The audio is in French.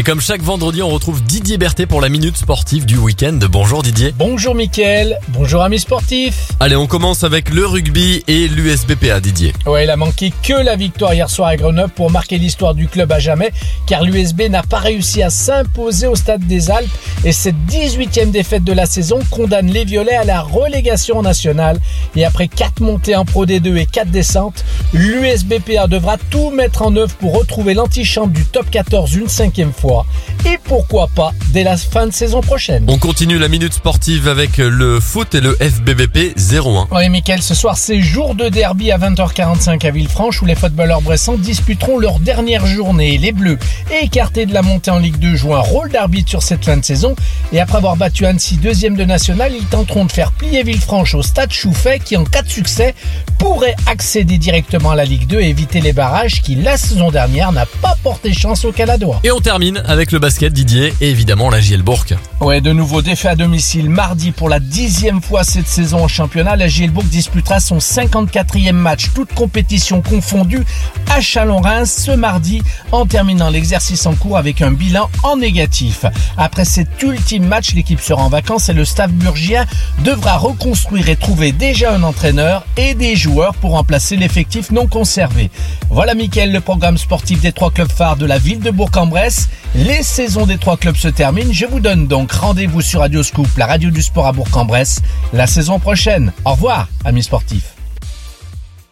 Et comme chaque vendredi, on retrouve Didier Berthet pour la minute sportive du week-end. Bonjour Didier. Bonjour Mickaël, bonjour amis sportifs. Allez, on commence avec le rugby et l'USBPA Didier. Ouais, il a manqué que la victoire hier soir à Grenoble pour marquer l'histoire du club à jamais, car l'USB n'a pas réussi à s'imposer au stade des Alpes et cette 18e défaite de la saison condamne les Violets à la relégation nationale. Et après 4 montées en Pro D2 et 4 descentes, l'USBPA devra tout mettre en œuvre pour retrouver l'antichambre du top 14 une cinquième fois. Et pourquoi pas dès la fin de saison prochaine. On continue la minute sportive avec le foot et le FBBP 01. Oui, Mickaël, ce soir, c'est jour de derby à 20h45 à Villefranche où les footballeurs bressants disputeront leur dernière journée. Les Bleus, écartés de la montée en Ligue 2, jouent un rôle d'arbitre sur cette fin de saison. Et après avoir battu Annecy, deuxième de national, ils tenteront de faire plier Villefranche au stade Chouffet qui, en cas de succès, pourrait accéder directement à la Ligue 2 et éviter les barrages qui, la saison dernière, n'a pas porté chance aux Caladois. Et on termine avec le basket Didier et évidemment la Gielbourg. Ouais, de nouveau défait à domicile mardi pour la dixième fois cette saison en championnat. La Gielbourg disputera son 54e match, toute compétition confondue, à Chalon-Reims ce mardi en terminant l'exercice en cours avec un bilan en négatif. Après cet ultime match, l'équipe sera en vacances et le staff burgien devra reconstruire et trouver déjà un entraîneur et des joueurs pour remplacer l'effectif non conservé. Voilà Mickaël, le programme sportif des trois clubs phares de la ville de Bourg-en-Bresse. Les saisons des trois clubs se terminent. Je vous donne donc rendez-vous sur Radio Scoop, la radio du sport à Bourg-en-Bresse, la saison prochaine. Au revoir, amis sportifs.